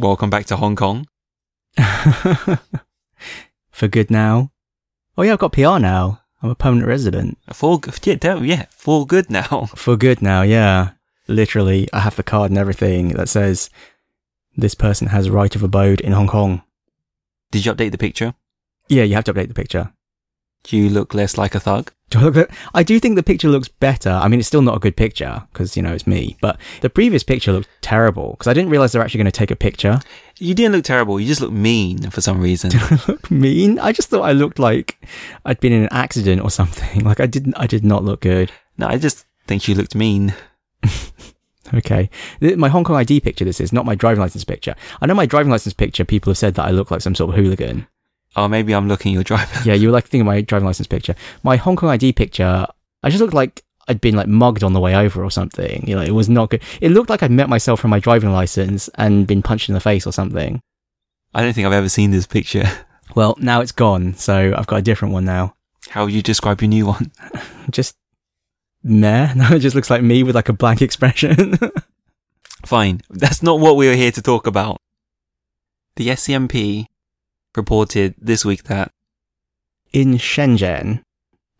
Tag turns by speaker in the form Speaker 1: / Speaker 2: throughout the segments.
Speaker 1: Welcome back to Hong Kong.
Speaker 2: For good now. Oh yeah, I've got PR now. I'm a permanent resident.
Speaker 1: For yeah, yeah, for good now.
Speaker 2: For good now, yeah. Literally, I have the card and everything that says this person has right of abode in Hong Kong.
Speaker 1: Did you update the picture?
Speaker 2: Yeah, you have to update the picture.
Speaker 1: Do you look less like a thug?
Speaker 2: Do I look at- I do think the picture looks better. I mean, it's still not a good picture because, you know, it's me. But the previous picture looked terrible because I didn't realize they're actually going to take a picture.
Speaker 1: You didn't look terrible. You just look mean for some reason.
Speaker 2: look mean. I just thought I looked like I'd been in an accident or something. Like I didn't, I did not look good.
Speaker 1: no, I just think you looked mean.
Speaker 2: Okay. My Hong Kong ID picture, this is not my driving license picture. I know my driving license picture, people have said that I look like some sort of hooligan.
Speaker 1: Oh, maybe I'm looking your driver.
Speaker 2: Yeah, you were like thinking my driving license picture. My Hong Kong ID picture, I just looked like I'd been like mugged on the way over or something. You know, it was not good. It looked like I'd met myself from my driving license and been punched in the face or something.
Speaker 1: I don't think I've ever seen this picture.
Speaker 2: Well, now it's gone, so I've got a different one now.
Speaker 1: How would you describe your new one?
Speaker 2: Just meh. No, it just looks like me with like a blank expression.
Speaker 1: Fine. That's not what we are here to talk about. The SCMP reported this week that
Speaker 2: in Shenzhen,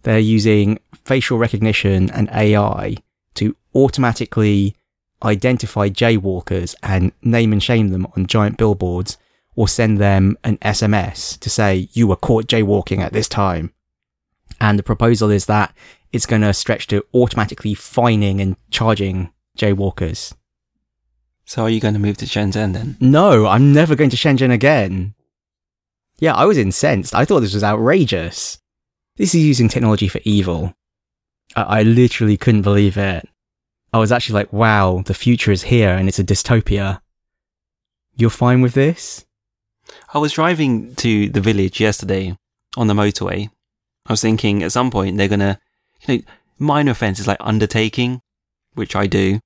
Speaker 2: they're using facial recognition and AI to automatically identify jaywalkers and name and shame them on giant billboards or send them an SMS to say, you were caught jaywalking at this time. And the proposal is that it's going to stretch to automatically fining and charging jaywalkers.
Speaker 1: So are you going to move to Shenzhen then?
Speaker 2: No, I'm never going to Shenzhen again. Yeah, I was incensed. I thought this was outrageous. This is using technology for evil. I, I literally couldn't believe it. I was actually like, wow, the future is here and it's a dystopia. You're fine with this?
Speaker 1: I was driving to the village yesterday on the motorway. I was thinking at some point they're gonna, you know, minor offences like undertaking, which I do.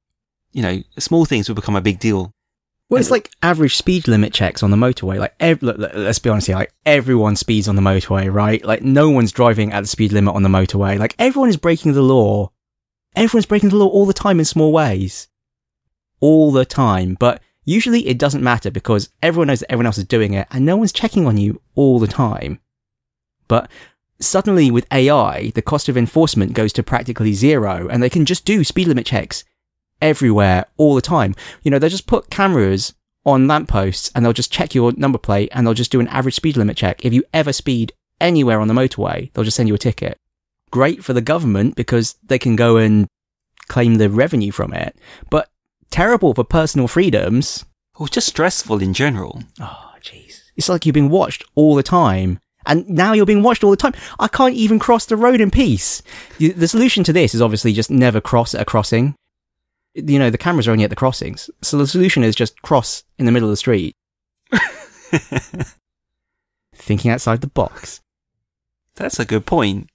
Speaker 1: You know, small things will become a big deal.
Speaker 2: Well, it's like average speed limit checks on the motorway. Like, ev- let's be honest here. Like, everyone speeds on the motorway, right? Like, no one's driving at the speed limit on the motorway. Like, everyone is breaking the law. Everyone's breaking the law all the time in small ways. All the time. But usually it doesn't matter because everyone knows that everyone else is doing it and no one's checking on you all the time. But suddenly with AI, the cost of enforcement goes to practically zero and they can just do speed limit checks everywhere all the time. You know, they'll just put cameras on lampposts and they'll just check your number plate and they'll just do an average speed limit check. If you ever speed anywhere on the motorway, they'll just send you a ticket. Great for the government because they can go and claim the revenue from it, but terrible for personal freedoms.
Speaker 1: It was just stressful in general.
Speaker 2: Oh, jeez. It's like you're being watched all the time. And now you're being watched all the time. I can't even cross the road in peace. The solution to this is obviously just never cross at a crossing. You know, the cameras are only at the crossings. So the solution is just cross in the middle of the street. Thinking outside the box.
Speaker 1: That's a good point.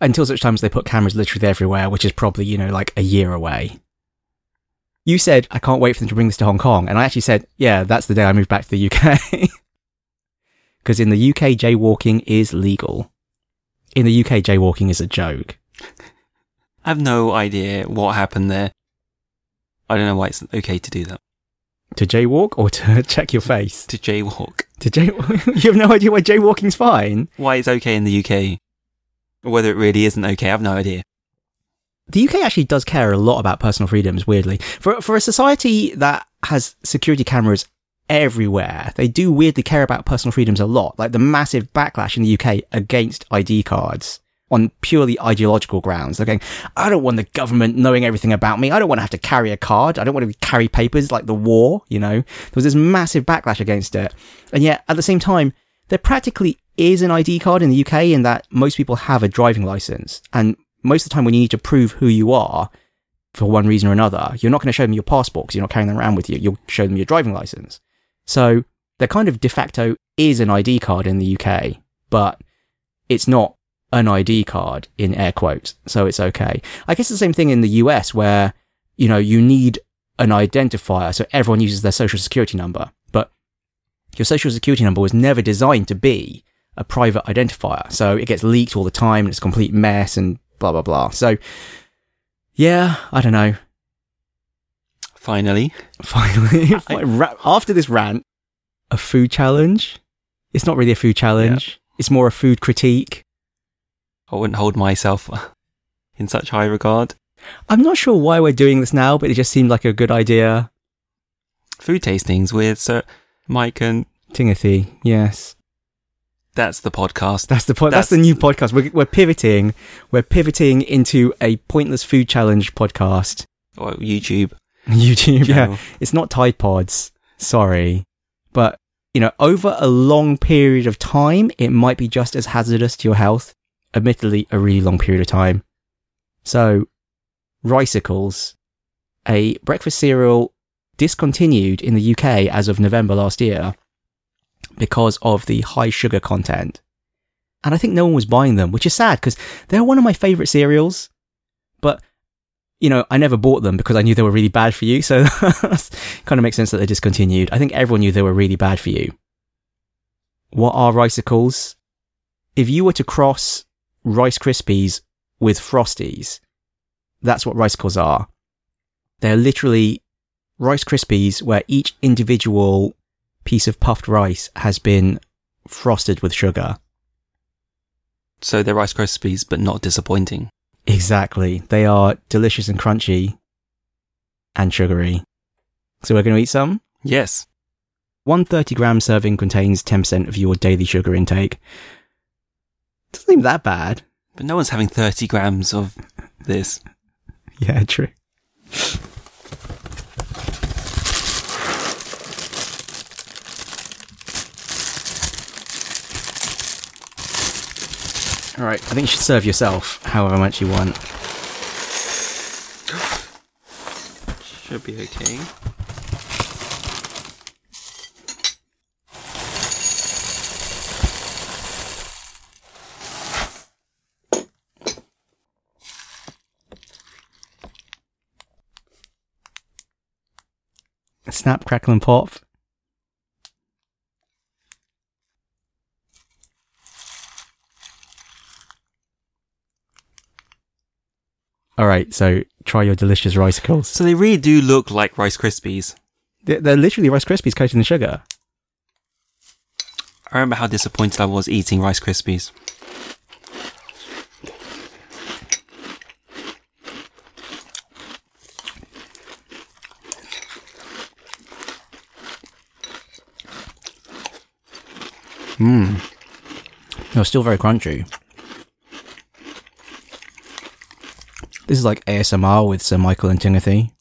Speaker 2: Until such times they put cameras literally everywhere, which is probably, you know, like a year away. You said, I can't wait for them to bring this to Hong Kong. And I actually said, yeah, that's the day I moved back to the UK. Because in the UK, jaywalking is legal. In the UK, jaywalking is a joke.
Speaker 1: I have no idea what happened there. I don't know why it's okay to do that.
Speaker 2: To jaywalk or to check your face?
Speaker 1: To jaywalk.
Speaker 2: To jaywalk? you have no idea why jaywalking's fine.
Speaker 1: Why it's okay in the UK. Or whether it really isn't okay, I have no idea.
Speaker 2: The UK actually does care a lot about personal freedoms, weirdly. For, for a society that has security cameras everywhere, they do weirdly care about personal freedoms a lot. Like the massive backlash in the UK against ID cards on purely ideological grounds. They're going, I don't want the government knowing everything about me. I don't want to have to carry a card. I don't want to carry papers like the war, you know? There was this massive backlash against it. And yet, at the same time, there practically is an ID card in the UK in that most people have a driving license. And most of the time when you need to prove who you are for one reason or another, you're not going to show them your passport because you're not carrying them around with you. You'll show them your driving license. So there kind of de facto is an ID card in the UK, but it's not an ID card in air quotes. So it's okay. I guess the same thing in the US where, you know, you need an identifier. So everyone uses their social security number, but your social security number was never designed to be a private identifier. So it gets leaked all the time and it's a complete mess and blah, blah, blah. So yeah, I don't know.
Speaker 1: Finally.
Speaker 2: Finally, after this rant, a food challenge. It's not really a food challenge. It's more a food critique.
Speaker 1: I wouldn't hold myself in such high regard.
Speaker 2: I'm not sure why we're doing this now, but it just seemed like a good idea.
Speaker 1: Food tastings with Sir Mike and
Speaker 2: Timothy, yes.
Speaker 1: that's the podcast.
Speaker 2: That's the po- that's, the new podcast. We're, we're pivoting. We're pivoting into a pointless food challenge podcast.
Speaker 1: Or YouTube.
Speaker 2: YouTube, yeah. It's not Tide Pods. Sorry. But, you know, over a long period of time, it might be just as hazardous to your health. Admittedly, a really long period of time. So, Ricicles, a breakfast cereal discontinued in the UK as of November last year because of the high sugar content. And I think no one was buying them, which is sad because they're one of my favorite cereals. But you know, I never bought them because I knew they were really bad for you. So kind of makes sense that they discontinued. I think everyone knew they were really bad for you. What are Ricicles? If you were to cross Rice Krispies with Frosties, that's what Ricicles are. They're literally Rice Krispies where each individual piece of puffed rice has been frosted with sugar.
Speaker 1: So they're Rice Krispies, but not disappointing.
Speaker 2: Exactly. They are delicious and crunchy and sugary. So we're going to eat some.
Speaker 1: Yes.
Speaker 2: One 30 gram serving contains 10% of your daily sugar intake. Doesn't seem that bad.
Speaker 1: But no one's having 30 grams of this.
Speaker 2: Yeah, true. All right, I think you should serve yourself however much you want.
Speaker 1: Should be okay.
Speaker 2: Snap, crackle, and pop. All right, so try your delicious rice ricicles.
Speaker 1: So they really do look like Rice Krispies.
Speaker 2: They're, they're literally Rice Krispies coated in sugar.
Speaker 1: I remember how disappointed I was eating Rice Krispies.
Speaker 2: Mmm. They're still very crunchy. This is like ASMR with Sir Michael and Timothy.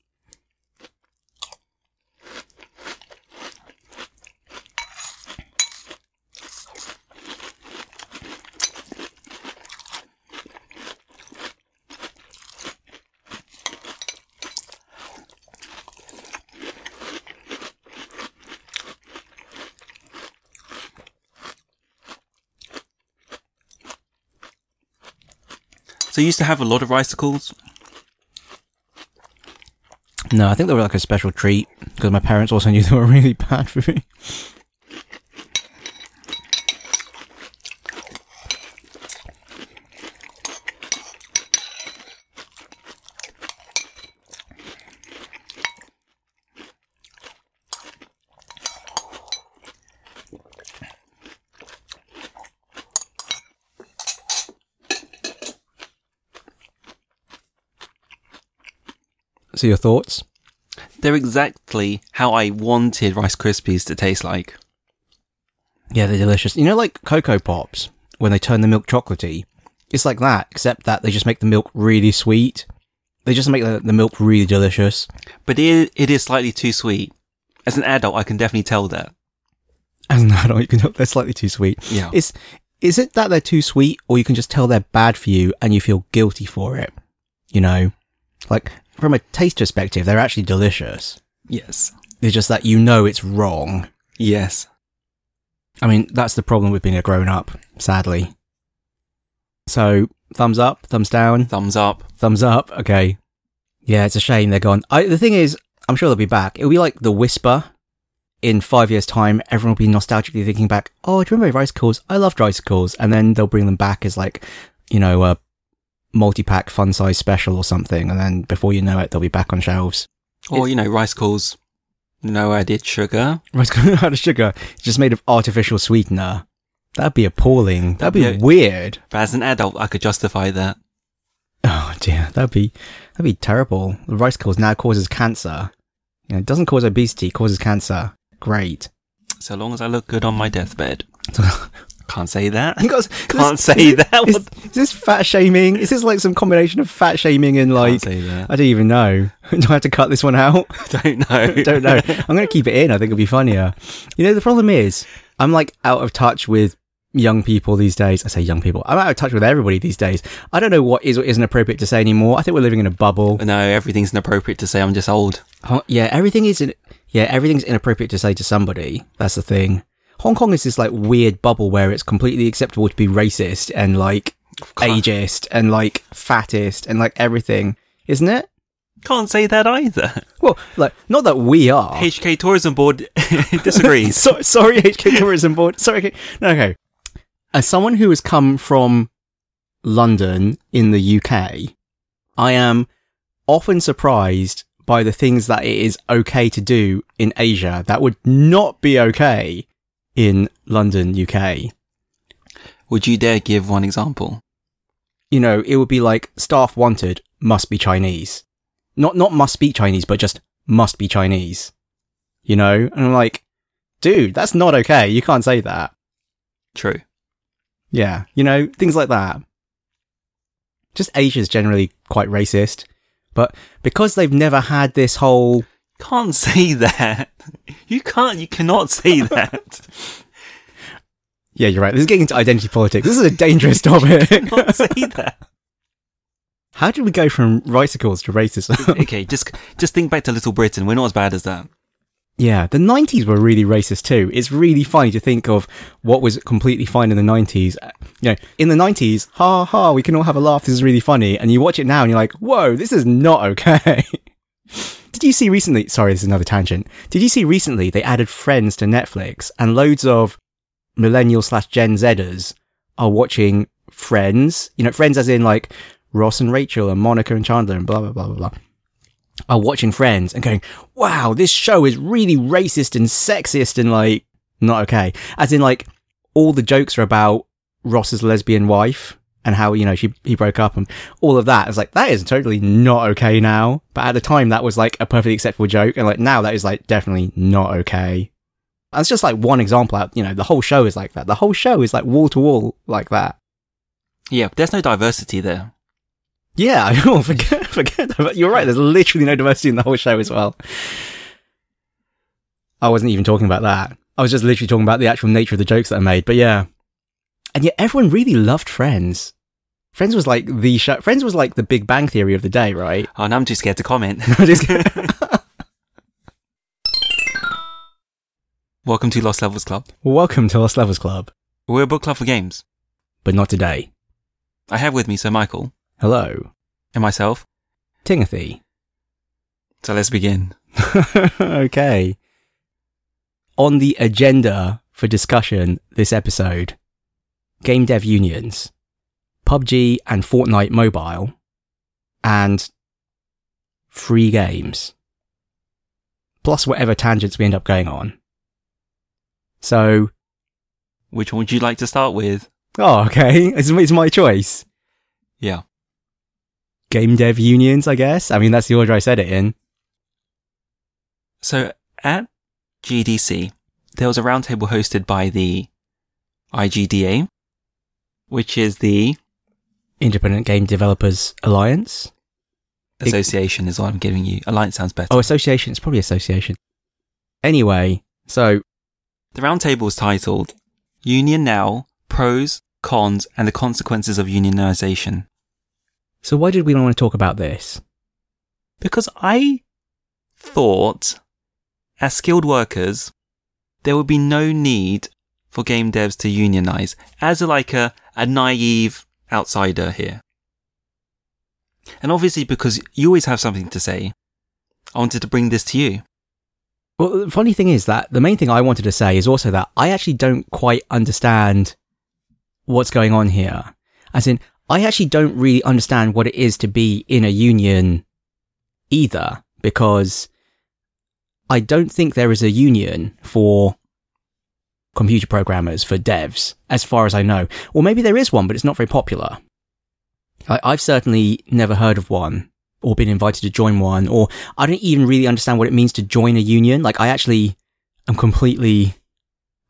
Speaker 1: So you used to have a lot of ricicles.
Speaker 2: No, I think they were like a special treat because my parents also knew they were really bad for me. So your thoughts?
Speaker 1: They're exactly how I wanted Rice Krispies to taste like.
Speaker 2: Yeah, they're delicious. You know, like Cocoa Pops, when they turn the milk chocolatey? It's like that, except that they just make the milk really sweet. They just make the, the milk really delicious.
Speaker 1: But it, it is slightly too sweet. As an adult, I can definitely tell that.
Speaker 2: As an adult, you can tell they're slightly too sweet.
Speaker 1: Yeah.
Speaker 2: Is is it that they're too sweet, or you can just tell they're bad for you and you feel guilty for it? You know, like from a taste perspective, they're actually delicious.
Speaker 1: yes.
Speaker 2: It's just that you know it's wrong.
Speaker 1: Yes.
Speaker 2: I mean, that's the problem with being a grown up, sadly. So, thumbs up, thumbs down,
Speaker 1: Thumbs up.
Speaker 2: thumbs up. Okay. Yeah, it's a shame they're gone. I, the thing is, I'm sure they'll be back. It'll be like the Wispa. In five years' time, everyone will be nostalgically thinking back, oh, do you remember Ricicles? I loved calls, And then they'll bring them back as like, you know, a multi-pack fun size special or something. And then before you know it, they'll be back on shelves.
Speaker 1: Or, you know, Ricicles, no added sugar.
Speaker 2: Rice cooker no of sugar, it's just made of artificial sweetener. That'd be appalling. That'd,
Speaker 1: That'd
Speaker 2: be,
Speaker 1: be
Speaker 2: weird.
Speaker 1: But as an adult, I could justify that.
Speaker 2: Oh dear, that'd be that'd be terrible. The rice cause now causes cancer. You know, it doesn't cause obesity, it causes cancer. Great.
Speaker 1: So long as I look good on my deathbed. Can't say that.
Speaker 2: Got-
Speaker 1: Can't
Speaker 2: is-
Speaker 1: say that.
Speaker 2: Is, is this fat shaming? Is this like some combination of fat shaming and
Speaker 1: Can't
Speaker 2: like
Speaker 1: say that.
Speaker 2: I don't even know. Do I have to cut this one out?
Speaker 1: don't know.
Speaker 2: don't know. I'm going to keep it in. I think it'll be funnier. You know, the problem is, I'm like out of touch with young people these days. I say young people. I'm out of touch with everybody these days. I don't know what is or isn't appropriate to say anymore. I think we're living in a bubble.
Speaker 1: No, everything's inappropriate to say. I'm just old.
Speaker 2: Yeah, everything is. In- yeah, everything's inappropriate to say to somebody. That's the thing. Hong Kong is this like weird bubble where it's completely acceptable to be racist and like ageist and like fattest and like everything, isn't it?
Speaker 1: Can't say that either.
Speaker 2: Well, like not that we are.
Speaker 1: HK Tourism Board disagrees.
Speaker 2: so, sorry, HK Tourism Board. Sorry, okay. No, okay. As someone who has come from London in the UK, I am often surprised by the things that it is okay to do in Asia that would not be okay in London, UK.
Speaker 1: Would you dare give one example?
Speaker 2: You know, it would be like staff wanted must be Chinese. Not, not must speak Chinese, but just must be Chinese. You know? And I'm like, dude, that's not okay. You can't say that.
Speaker 1: True.
Speaker 2: Yeah, you know, things like that. Just Asia's generally quite racist, but because they've never had this whole
Speaker 1: Can't say that. You can't. You cannot say that.
Speaker 2: Yeah, you're right. This is getting into identity politics. This is a dangerous topic.
Speaker 1: Can't say that.
Speaker 2: How did we go from ricicles to racism?
Speaker 1: Okay, just just think back to Little Britain. We're not as bad as that.
Speaker 2: yeah, the 90s were really racist too. It's really funny to think of what was completely fine in the 90s. Uh, you know, in the 90s, ha ha, we can all have a laugh. This is really funny. And you watch it now and you're like, whoa, this is not okay. Did you see recently? Sorry, this is another tangent. Did you see recently they added Friends to Netflix and loads of millennial slash Gen Zers are watching Friends? You know, Friends as in like Ross and Rachel and Monica and Chandler and blah, blah, blah, blah, blah. Are watching Friends and going, wow, this show is really racist and sexist and like, not okay. As in like, all the jokes are about Ross's lesbian wife and how, you know, she, he broke up and all of that. It's like, that is totally not okay now. But at the time, that was like a perfectly acceptable joke. And like now that is like definitely not okay. That's just like one example you know, the whole show is like that. The whole show is like wall to wall like that.
Speaker 1: Yeah, there's no diversity there.
Speaker 2: Yeah, I know, forget, forget that. You're right. There's literally no diversity in the whole show as well. I wasn't even talking about that. I was just literally talking about the actual nature of the jokes that I made. But yeah. And yet everyone really loved Friends. Friends was like the show. Friends was like the Big Bang Theory of the day, right?
Speaker 1: Oh, now I'm too scared to comment. Welcome to Lost Levels Club.
Speaker 2: Welcome to Lost Levels Club,
Speaker 1: We're a book club for games.
Speaker 2: but not today.
Speaker 1: I have with me Sir Michael
Speaker 2: Hello,
Speaker 1: and myself.
Speaker 2: Timothy.
Speaker 1: So let's begin.
Speaker 2: okay. On the agenda for discussion this episode, game dev unions, PUBG and Fortnite Mobile, and free games. Plus whatever tangents we end up going on. So,
Speaker 1: Which one would you like to start with?
Speaker 2: oh, okay. It's, it's my choice.
Speaker 1: Yeah.
Speaker 2: Game dev unions, I guess. I mean, that's the order I said it in.
Speaker 1: So at GDC, there was a roundtable hosted by the IGDA, which is the
Speaker 2: Independent Game Developers Alliance. It-
Speaker 1: association, is what I'm giving you. Alliance sounds better.
Speaker 2: Oh, association. It's probably association. Anyway, so
Speaker 1: The roundtable was titled Union Now, Pros, Cons, and the Consequences of Unionization.
Speaker 2: so why did we want to talk about this?
Speaker 1: Because I thought, as skilled workers, there would be no need for game devs to unionize as a, like a, a naive outsider here. And obviously, because you always have something to say, I wanted to bring this to you.
Speaker 2: Well, the funny thing is that the main thing I wanted to say is also that I actually don't quite understand what's going on here. As in, I actually don't really understand what it is to be in a union either, because I don't think there is a union for computer programmers, for devs, as far as I know. Or maybe there is one, but it's not very popular. I, I've certainly never heard of one or been invited to join one, or I don't even really understand what it means to join a union. Like, I actually am completely,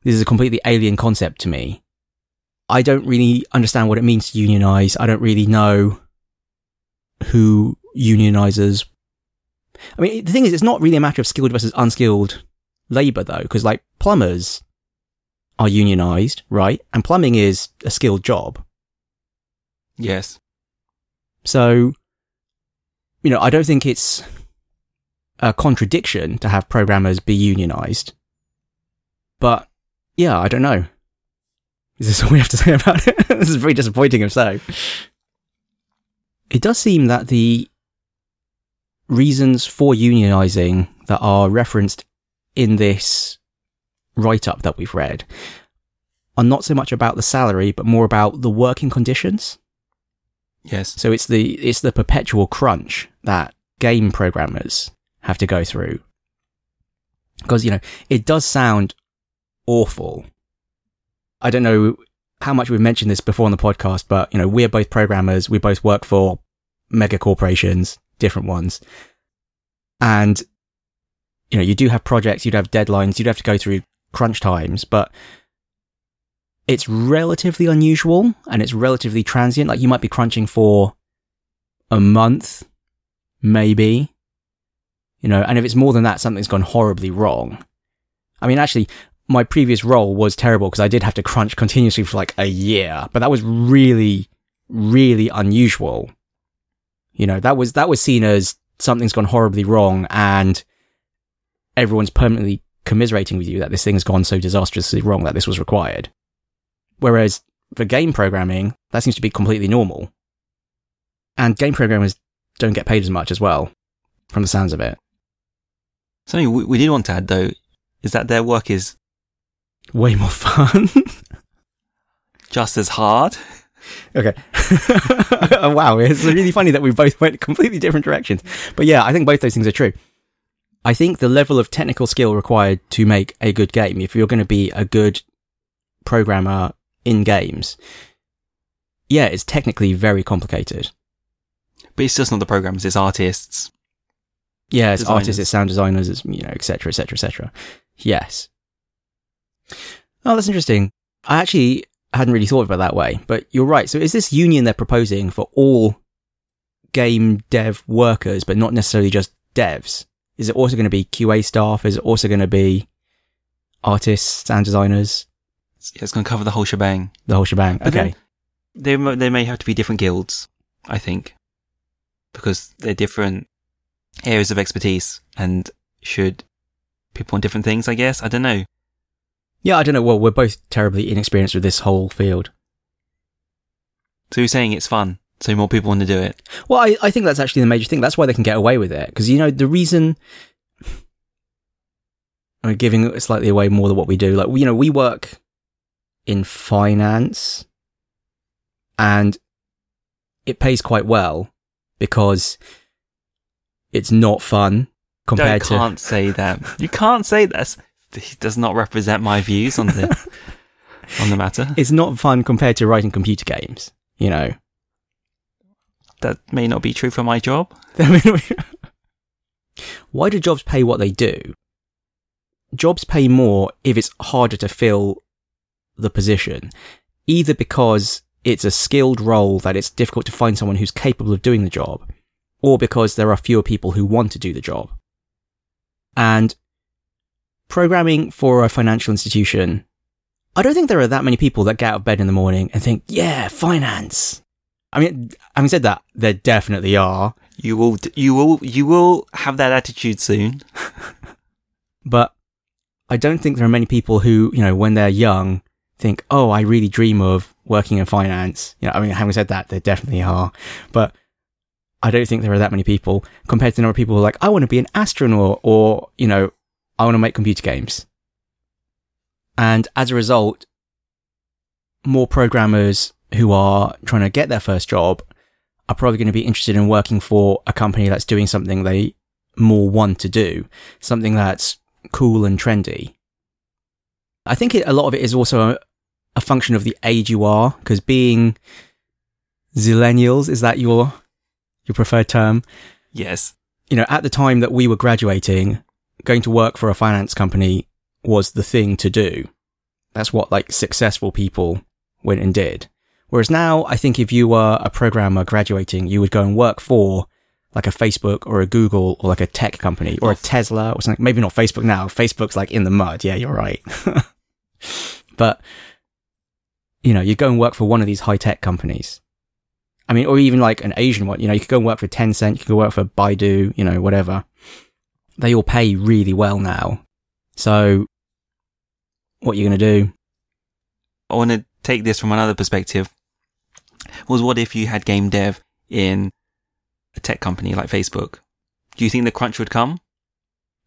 Speaker 2: this is a completely alien concept to me. I don't really understand what it means to unionize. I don't really know who unionizes. I mean, the thing is, it's not really a matter of skilled versus unskilled labor, though, because like plumbers are unionized, right? And plumbing is a skilled job.
Speaker 1: Yes.
Speaker 2: So, you know, I don't think it's a contradiction to have programmers be unionized. But yeah, I don't know. Is this all we have to say about it? this is very disappointing if so. It does seem that the reasons for unionizing that are referenced in this write up that we've read are not so much about the salary, but more about the working conditions.
Speaker 1: Yes.
Speaker 2: So it's the it's the perpetual crunch that game programmers have to go through. Because you know, it does sound awful. I don't know how much we've mentioned this before on the podcast, but you know, we're both programmers, we both work for mega corporations, different ones. And you know, you do have projects, you'd have deadlines, you'd have to go through crunch times, but it's relatively unusual and it's relatively transient. Like you might be crunching for a month, maybe, you know, and if it's more than that, something's gone horribly wrong. I mean, actually, my previous role was terrible because I did have to crunch continuously for like a year, but that was really, really unusual. You know, that was, that was seen as something's gone horribly wrong and everyone's permanently commiserating with you that this thing's gone so disastrously wrong that this was required. Whereas for game programming, that seems to be completely normal. And game programmers don't get paid as much as well, from the sounds of it.
Speaker 1: Something we, we did want to add though is that their work is
Speaker 2: Way more fun.
Speaker 1: just as hard.
Speaker 2: okay. wow. It's really funny that we both went completely different directions. But yeah, I think both those things are true. I think the level of technical skill required to make a good game, if you're going to be a good programmer in games, yeah, it's technically very complicated.
Speaker 1: But it's just not the programmers, it's artists.
Speaker 2: Yeah, it's
Speaker 1: Designers.
Speaker 2: artists, it's sound designers, it's, you know, et cetera, et cetera, et cetera. Yes. Oh, that's interesting. I actually hadn't really thought about it that way, but you're right. So is this union they're proposing for all game dev workers, but not necessarily just devs? Is it also going to be QA staff? Is it also going to be artists, and designers,
Speaker 1: It's, it's going to cover the whole shebang.
Speaker 2: the whole shebang?
Speaker 1: But
Speaker 2: Okay.
Speaker 1: They there may have to be different guilds, I think, because they're different areas of expertise and should people on different things, I guess. I don't know.
Speaker 2: Yeah, I don't know. Well, we're both terribly inexperienced with this whole field.
Speaker 1: So you're saying it's fun, so more people want to do it.
Speaker 2: Well, I, I think that's actually the major thing. That's why they can get away with it. Because, you know, the reason I'm giving it slightly away more than what we do. Like, you know, we work in finance and it pays quite well because it's not fun compared
Speaker 1: Don't,
Speaker 2: to.
Speaker 1: can't say that. You can't say that. He does not represent my views on the on the matter.
Speaker 2: It's not fun compared to writing computer games, you know.
Speaker 1: That may not be true for my job.
Speaker 2: Why do jobs pay what they do? Jobs pay more if it's harder to fill the position, either because it's a skilled role that it's difficult to find someone who's capable of doing the job, or because there are fewer people who want to do the job. And programming for a financial institution, I don't think there are that many people that get out of bed in the morning and think, yeah, finance. I mean, having said that, there definitely are.
Speaker 1: You will, you will, you will have that attitude soon.
Speaker 2: but I don't think there are many people who, you know, when they're young, think, "Oh, I really dream of working in finance." You know, I mean, having said that, there definitely are, but I don't think there are that many people compared to the number of people who are like, "I want to be an astronaut," or you know, "I want to make computer games." And as a result, more programmers who are trying to get their first job are probably going to be interested in working for a company that's doing something they more want to do, something that's cool and trendy. I think it, a lot of it is also a, a function of the age you are, because being zillennials, is that your, your preferred term?
Speaker 1: Yes.
Speaker 2: You know, at the time that we were graduating, going to work for a finance company was the thing to do. That's what like successful people went and did. Whereas now, I think if you were a programmer graduating, you would go and work for like a Facebook or a Google or like a tech company or a Tesla or something. Maybe not Facebook now. Facebook's like in the mud. Yeah, you're right. but, you know, you go and work for one of these high tech companies. I mean, or even like an Asian one, you know, you could go and work for Tencent, you could go work for Baidu, you know, whatever. They all pay really well now. So what are you going to do?
Speaker 1: I want to take this from another perspective. Was what if you had game dev in a tech company like Facebook? Do you think the crunch would come?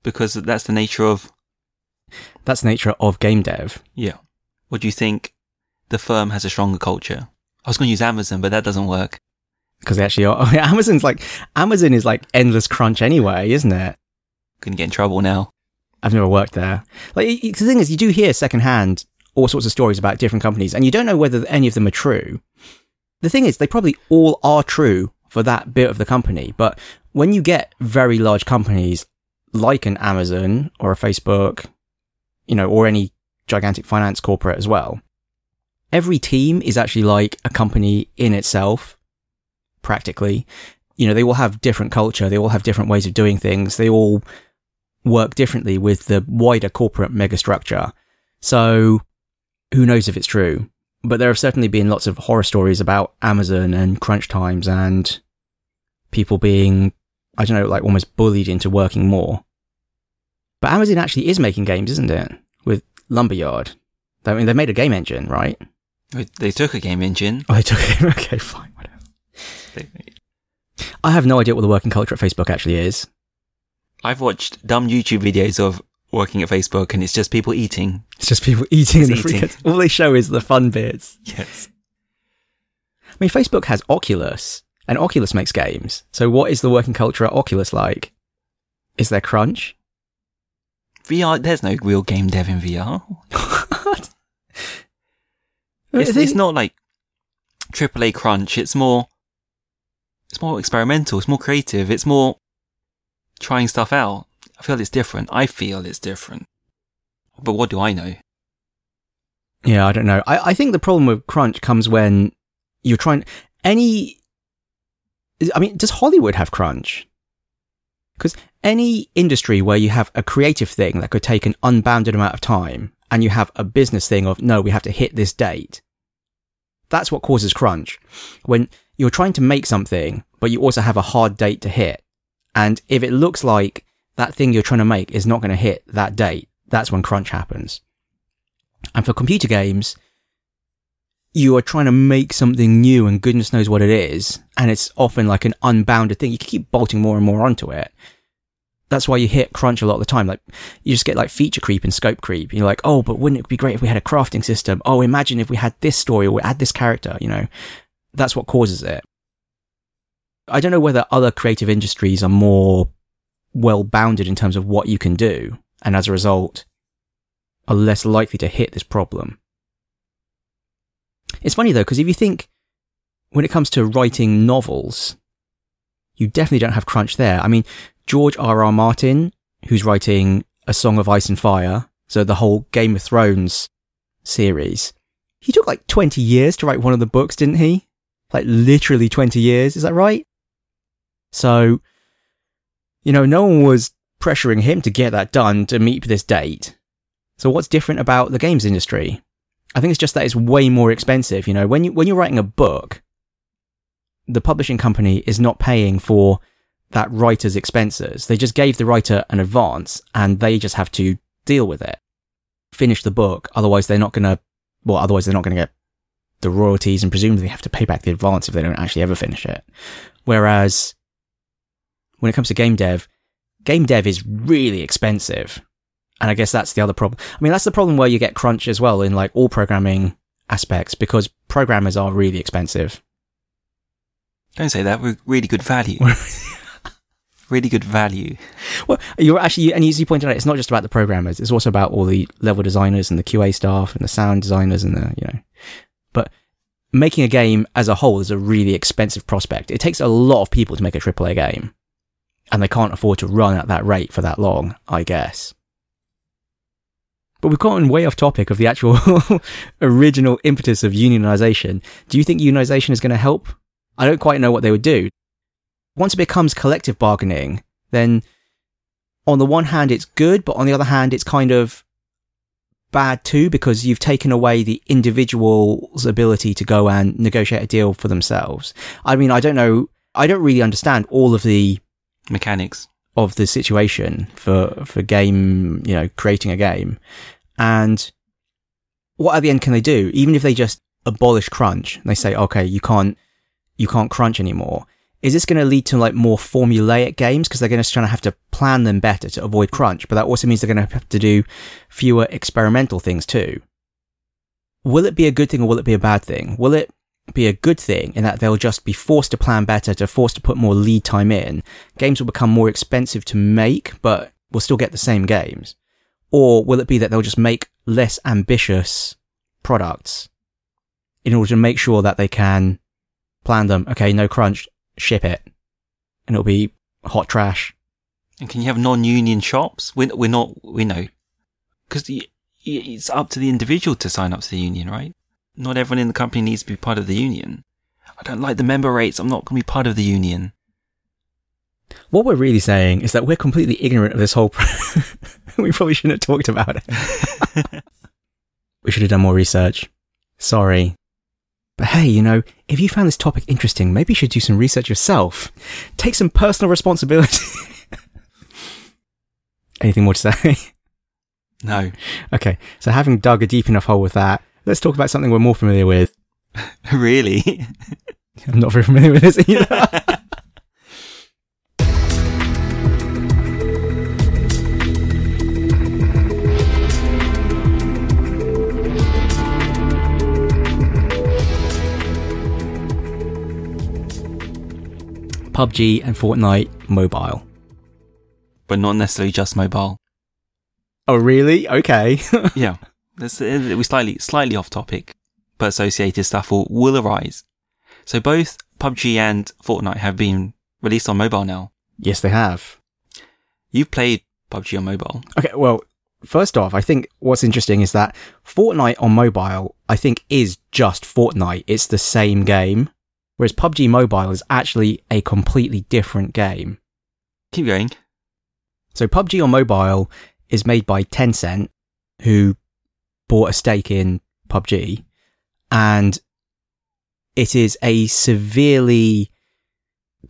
Speaker 1: Because that's the nature of.
Speaker 2: That's the nature of game dev.
Speaker 1: Yeah. Or do you think the firm has a stronger culture? I was going to use Amazon, but that doesn't work.
Speaker 2: Because they actually are. Amazon's like, Amazon is like endless crunch anyway, isn't it?
Speaker 1: Gonna get in trouble now.
Speaker 2: I've never worked there. Like, the thing is, you do hear secondhand all sorts of stories about different companies, and you don't know whether any of them are true. The thing is, they probably all are true for that bit of the company, but when you get very large companies like an Amazon or a Facebook, you know, or any gigantic finance corporate as well, every team is actually like a company in itself, practically. You know, they all have different culture, they all have different ways of doing things, they all work differently with the wider corporate megastructure. So who knows if it's true? But there have certainly been lots of horror stories about Amazon and crunch times and people being, I don't know, like almost bullied into working more. But Amazon actually is making games, isn't it? With Lumberyard. I mean, they made a game engine, right?
Speaker 1: They took a game engine.
Speaker 2: Oh, they took it. Okay, fine, whatever. I have no idea what the working culture at Facebook actually is.
Speaker 1: I've watched dumb YouTube videos of working at Facebook and it's just people eating.
Speaker 2: It's just people eating in the
Speaker 1: eating.
Speaker 2: All they show is the fun bits.
Speaker 1: Yes.
Speaker 2: I mean, Facebook has Oculus, and Oculus makes games. So, what is the working culture at Oculus like? Is there crunch?
Speaker 1: VR, there's no real game dev in VR.
Speaker 2: What?
Speaker 1: It's, it's not like AAA crunch. It's more, it's more experimental. It's more creative. It's more trying stuff out. I feel it's different. I feel it's different. But what do I know?
Speaker 2: Yeah, I don't know. I, I think the problem with crunch comes when you're trying any. I mean, does Hollywood have crunch? Because any industry where you have a creative thing that could take an unbounded amount of time and you have a business thing of, no, we have to hit this date. That's what causes crunch. When you're trying to make something, but you also have a hard date to hit. And if it looks like that thing you're trying to make is not going to hit that date, that's when crunch happens. And for computer games, you are trying to make something new and goodness knows what it is. And it's often like an unbounded thing. You keep bolting more and more onto it. That's why you hit crunch a lot of the time. Like you just get like feature creep and scope creep. You're like, oh, but wouldn't it be great if we had a crafting system? Oh, imagine if we had this story or we had this character, you know, that's what causes it. I don't know whether other creative industries are more well bounded in terms of what you can do. And as a result, are less likely to hit this problem. It's funny though, because if you think when it comes to writing novels, you definitely don't have crunch there. I mean, George R. R. Martin, who's writing A Song of Ice and Fire, so the whole Game of Thrones series, he took like 20 years to write one of the books, didn't he? Like literally 20 years, is that right? So, you know, no one was pressuring him to get that done to meet this date. So what's different about the games industry? I think it's just that it's way more expensive. You know, when you when you're writing a book, the publishing company is not paying for that writer's expenses. They just gave the writer an advance and they just have to deal with it. Finish the book, otherwise they're not gonna well, otherwise they're not gonna get the royalties and presumably they have to pay back the advance if they don't actually ever finish it. Whereas when it comes to game dev, game dev is really expensive. And I guess that's the other problem. I mean, that's the problem where you get crunch as well in like all programming aspects because programmers are really expensive.
Speaker 1: Don't say that. We're really good value. really good value.
Speaker 2: Well, you're actually, and as you pointed out, it's not just about the programmers. It's also about all the level designers and the QA staff and the sound designers and the, you know, but making a game as a whole is a really expensive prospect. It takes a lot of people to make a AAA game and they can't afford to run at that rate for that long, I guess. But we've gotten way off topic of the actual original impetus of unionization. Do you think unionization is going to help? I don't quite know what they would do. Once it becomes collective bargaining, then on the one hand it's good, but on the other hand it's kind of bad too because you've taken away the individual's ability to go and negotiate a deal for themselves. I mean, I don't know. I don't really understand all of the
Speaker 1: Mechanics.
Speaker 2: of the situation for for game, you know, creating a game. And what at the end can they do? Even if they just abolish crunch and they say, okay, you can't you can't crunch anymore. Is this going to lead to like more formulaic games because they're going to try to have to plan them better to avoid crunch? But that also means they're going to have to do fewer experimental things too. Will it be a good thing or will it be a bad thing? Will it be a good thing in that they'll just be forced to plan better, to forced to put more lead time in? Games will become more expensive to make, but we'll still get the same games. Or will it be that they'll just make less ambitious products in order to make sure that they can plan them? Okay, no crunch, ship it. And it'll be hot trash.
Speaker 1: And can you have non-union shops? We're, we're not, we know. Because it's up to the individual to sign up to the union, right? Not everyone in the company needs to be part of the union. I don't like the member rates. I'm not going to be part of the union.
Speaker 2: What we're really saying is that we're completely ignorant of this whole. Pro- we probably shouldn't have talked about it. we should have done more research. Sorry. But hey, you know, if you found this topic interesting, maybe you should do some research yourself. Take some personal responsibility. Anything more to say?
Speaker 1: No.
Speaker 2: Okay, so having dug a deep enough hole with that, let's talk about something we're more familiar with.
Speaker 1: really?
Speaker 2: I'm not very familiar with this either. PUBG and Fortnite mobile.
Speaker 1: but not necessarily just mobile.
Speaker 2: Oh, really? Okay.
Speaker 1: yeah. This, uh, we slightly, slightly off topic, but associated stuff will, will arise. So both PUBG and Fortnite have been released on mobile now.
Speaker 2: yes, they have.
Speaker 1: You've played PUBG on mobile.
Speaker 2: Okay, well, first off, I think what's interesting is that Fortnite on mobile, I think, is just Fortnite. It's the same game. Whereas PUBG Mobile is actually a completely different game.
Speaker 1: Keep going.
Speaker 2: So PUBG on mobile is made by Tencent, who bought a stake in PUBG, and it is a severely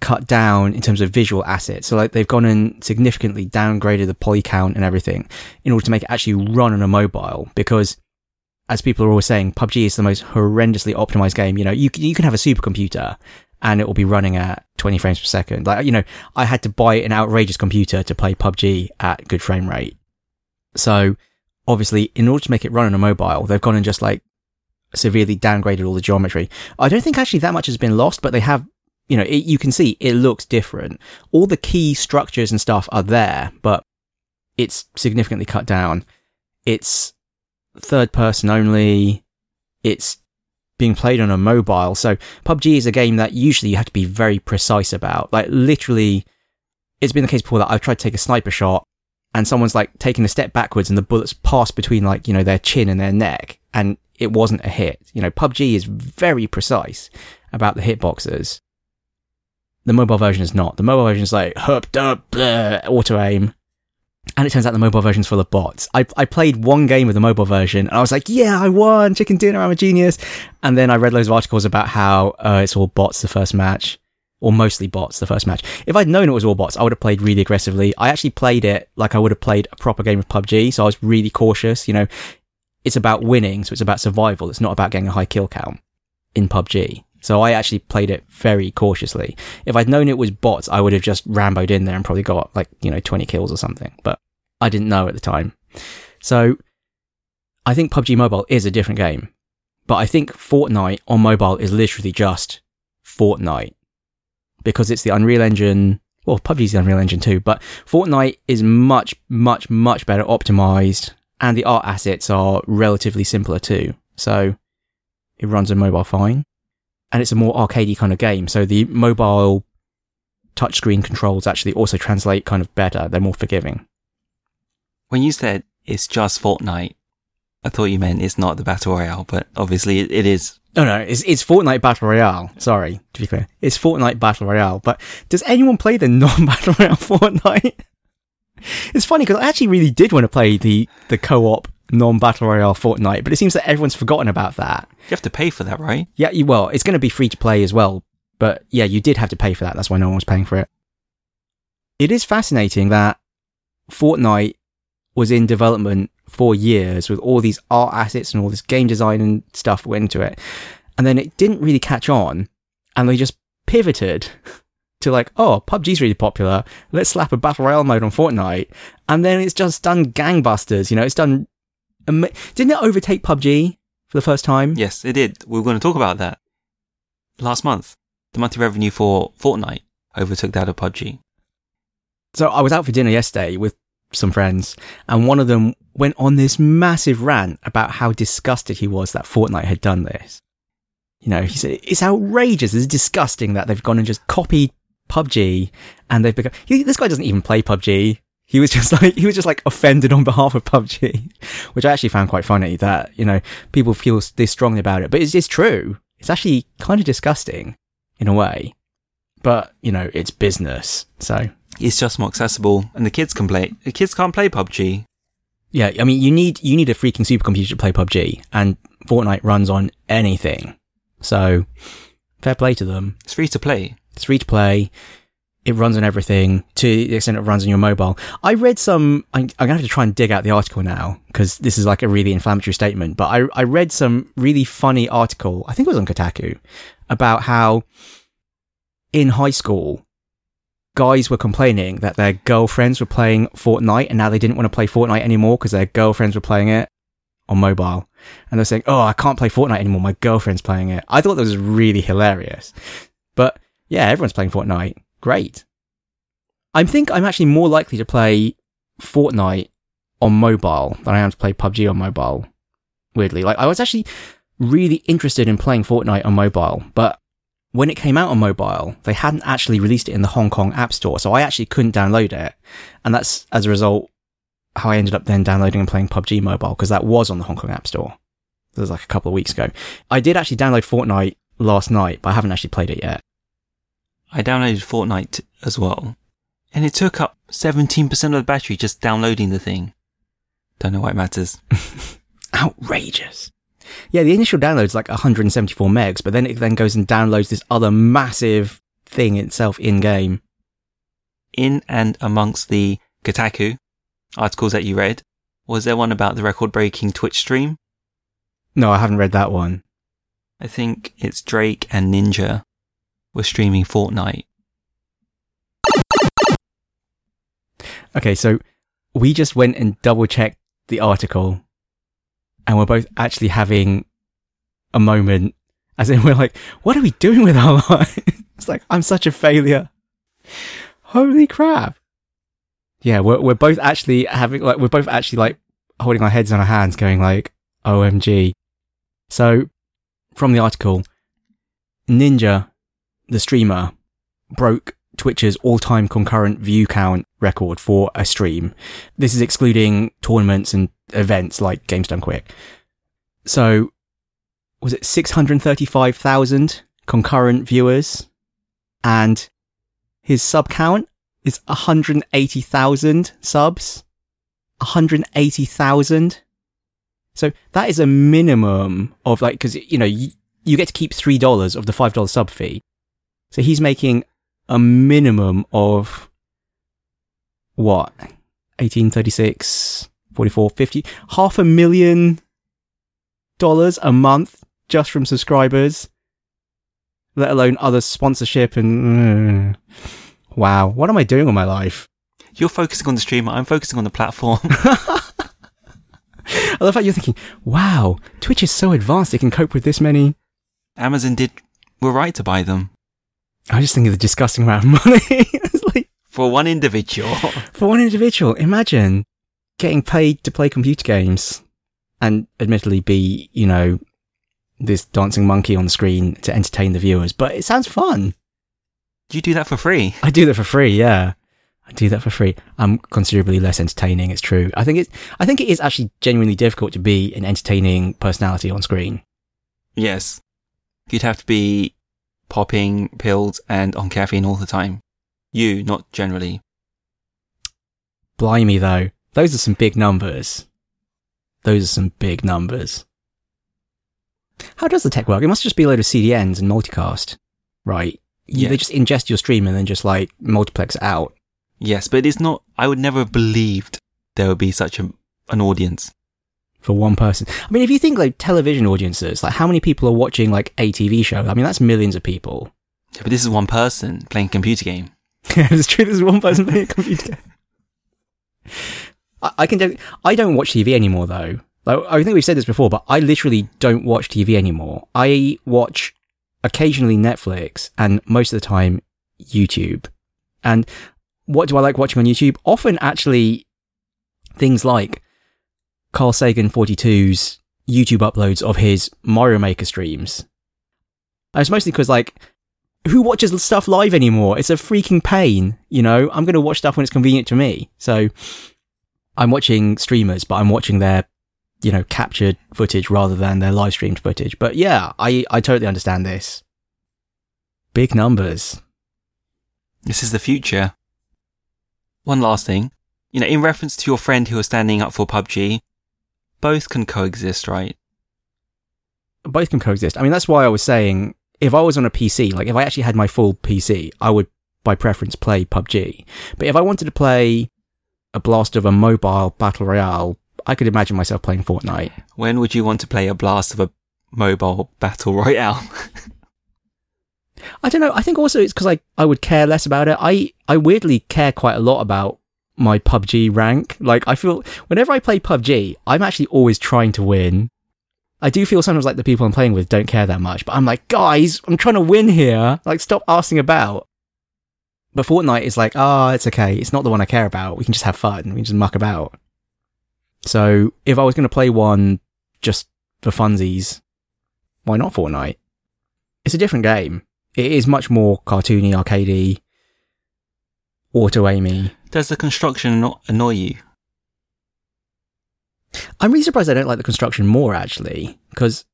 Speaker 2: cut down in terms of visual assets. So like they've gone and significantly downgraded the poly count and everything in order to make it actually run on a mobile because as people are always saying, PUBG is the most horrendously optimized game. You know, you can, you can have a supercomputer and it will be running at 20 frames per second. Like, you know, I had to buy an outrageous computer to play PUBG at good frame rate. So obviously, in order to make it run on a mobile, they've gone and just like severely downgraded all the geometry. I don't think actually that much has been lost, but they have, you know, it, you can see it looks different. All the key structures and stuff are there, but it's significantly cut down. It's third person only. It's being played on a mobile. So PUBG is a game that usually you have to be very precise about. Like literally, it's been the case before that I've tried to take a sniper shot and someone's like taking a step backwards and the bullets pass between like, you know, their chin and their neck and it wasn't a hit. You know, PUBG is very precise about the hitboxes. The mobile version is not. The mobile version is like, hup, dup, bleh, auto aim. And it turns out the mobile version's full of bots. I, I played one game with the mobile version and I was like, yeah, I won, chicken dinner, I'm a genius. And then I read loads of articles about how uh, it's all bots the first match, or mostly bots the first match. If I'd known it was all bots, I would have played really aggressively. I actually played it like I would have played a proper game of PUBG, so I was really cautious. You know, it's about winning, so it's about survival. It's not about getting a high kill count in PUBG. So I actually played it very cautiously. If I'd known it was bots, I would have just ramboed in there and probably got like, you know, 20 kills or something. But I didn't know at the time. So I think PUBG Mobile is a different game. But I think Fortnite on mobile is literally just Fortnite. Because it's the Unreal Engine well, PUBG's the Unreal Engine too, but Fortnite is much, much, much better optimized, and the art assets are relatively simpler too. So it runs on mobile fine, and it's a more arcadey kind of game. So the mobile touchscreen controls actually also translate kind of better. They're more forgiving.
Speaker 1: When you said it's just Fortnite, I thought you meant it's not the Battle Royale, but obviously it, it is.
Speaker 2: No, no, it's, it's Fortnite Battle Royale. Sorry, to be clear. It's Fortnite Battle Royale. But does anyone play the non-Battle Royale Fortnite? it's funny because I actually really did want to play the, the co-op non-Battle Royale Fortnite, but it seems that everyone's forgotten about that.
Speaker 1: You have to pay for that, right?
Speaker 2: Yeah, you, well, it's going to be free to play as well. But yeah, you did have to pay for that. That's why no one was paying for it. It is fascinating that Fortnite was in development for years with all these art assets and all this game design and stuff went into it. And then it didn't really catch on and they just pivoted to like, oh, PUBG's really popular. Let's slap a battle royale mode on Fortnite. And then it's just done gangbusters. You know, it's done. Ama- didn't it overtake PUBG for the first time?
Speaker 1: Yes, it did. We were going to talk about that last month. The monthly revenue for Fortnite overtook that of PUBG.
Speaker 2: So I was out for dinner yesterday with some friends, and one of them went on this massive rant about how disgusted he was that Fortnite had done this. You know, he said it's outrageous, it's disgusting that they've gone and just copied PUBG, and they've become. He, this guy doesn't even play PUBG. He was just like he was just like offended on behalf of PUBG, which I actually found quite funny. That you know people feel this strongly about it, but it's, it's true. It's actually kind of disgusting in a way, but you know it's business, so
Speaker 1: It's just more accessible, and the kids can play. The kids can't play PUBG.
Speaker 2: Yeah, I mean, you need you need a freaking supercomputer to play PUBG, and Fortnite runs on anything. So, fair play to them.
Speaker 1: It's free to play.
Speaker 2: It's free to play. It runs on everything to the extent it runs on your mobile. I read some. I'm, I'm gonna have to try and dig out the article now because this is like a really inflammatory statement. But I I read some really funny article. I think it was on Kotaku about how in high school guys were complaining that their girlfriends were playing Fortnite and now they didn't want to play Fortnite anymore because their girlfriends were playing it on mobile. And they're saying, Oh, I can't play Fortnite anymore. My girlfriend's playing it. I thought that was really hilarious. But yeah, everyone's playing Fortnite. Great. I think I'm actually more likely to play Fortnite on mobile than I am to play PUBG on mobile. Weirdly. Like, I was actually really interested in playing Fortnite on mobile, but when it came out on mobile, they hadn't actually released it in the Hong Kong App Store, so I actually couldn't download it. And that's as a result how I ended up then downloading and playing PUBG Mobile because that was on the Hong Kong App Store. That was like a couple of weeks ago. I did actually download Fortnite last night, but I haven't actually played it yet.
Speaker 1: I downloaded Fortnite as well, and it took up 17% of the battery just downloading the thing. Don't know why it matters.
Speaker 2: Outrageous. Yeah, the initial download is like 174 megs, but then it then goes and downloads this other massive thing itself in game.
Speaker 1: In and amongst the Kotaku articles that you read, was there one about the record breaking Twitch stream?
Speaker 2: No, I haven't read that one.
Speaker 1: I think it's Drake and Ninja were streaming Fortnite.
Speaker 2: Okay, so we just went and double checked the article and we're both actually having a moment as in we're like, what are we doing with our lives? it's like, I'm such a failure. Holy crap. Yeah, we're, we're both actually having, like, we're both actually like holding our heads on our hands going like, OMG. So from the article, Ninja, the streamer, broke Twitch's all-time concurrent view count record for a stream. This is excluding tournaments and events like Games Done Quick. So, was it 635,000 concurrent viewers? And his sub count is 180,000 subs. 180,000. So that is a minimum of like, cause you know, you, you get to keep $3 of the $5 sub fee. So he's making a minimum of what? 1836, 44, 50, half a million dollars a month just from subscribers, let alone other sponsorship and, uh, wow, what am I doing with my life?
Speaker 1: You're focusing on the streamer, I'm focusing on the platform.
Speaker 2: I love how you're thinking, wow, Twitch is so advanced, it can cope with this many.
Speaker 1: Amazon did, were right to buy them.
Speaker 2: I just thinking of the disgusting amount of money. it's like,
Speaker 1: for one individual.
Speaker 2: For one individual, imagine getting paid to play computer games and admittedly be, you know, this dancing monkey on the screen to entertain the viewers, but it sounds fun.
Speaker 1: Do you do that for free.
Speaker 2: I do that for free, yeah. I do that for free. I'm considerably less entertaining, it's true. I think it's I think it is actually genuinely difficult to be an entertaining personality on screen.
Speaker 1: Yes. You'd have to be popping pills and on caffeine all the time. You, not generally.
Speaker 2: Blimey though, those are some big numbers. Those are some big numbers. How does the tech work? It must just be a load of CDNs and multicast, right? You,
Speaker 1: Yeah.
Speaker 2: They just ingest your stream and then just like multiplex it out.
Speaker 1: Yes, but it's not, I would never have believed there would be such a, an audience.
Speaker 2: For one person. I mean, if you think like television audiences, like how many people are watching like a TV show? I mean, that's millions of people.
Speaker 1: Yeah, but this is one person playing a computer game.
Speaker 2: Yeah, it's true. There's one person playing a computer. I, I can. I don't watch TV anymore, though. Like, I think we've said this before, but I literally don't watch TV anymore. I watch occasionally Netflix and most of the time YouTube. And what do I like watching on YouTube? Often, actually, things like Carl Sagan 42's YouTube uploads of his Mario Maker streams. And it's mostly because, like, who watches stuff live anymore? It's a freaking pain, you know? I'm going to watch stuff when it's convenient to me. So I'm watching streamers, but I'm watching their, you know, captured footage rather than their live streamed footage. But yeah, I, I totally understand this. Big numbers.
Speaker 1: This is the future. One last thing. You know, in reference to your friend who was standing up for PUBG, both can coexist, right?
Speaker 2: Both can coexist. I mean, that's why I was saying if I was on a PC, like if I actually had my full PC, I would by preference play PUBG. But if I wanted to play a blast of a mobile battle royale, I could imagine myself playing Fortnite.
Speaker 1: When would you want to play a blast of a mobile battle royale?
Speaker 2: I don't know. I think also it's because I, I would care less about it. I, I weirdly care quite a lot about my PUBG rank. Like, I feel whenever I play PUBG, I'm actually always trying to win. I do feel sometimes like the people I'm playing with don't care that much, but I'm like, guys, I'm trying to win here. Like, stop asking about. But Fortnite is like, oh, it's okay. It's not the one I care about. We can just have fun. We can just muck about. So if I was going to play one just for funsies, why not Fortnite? It's a different game. It is much more cartoony, arcadey, auto aimy.
Speaker 1: Does the construction anno- annoy you?
Speaker 2: I'm really surprised I don't like the construction more actually, because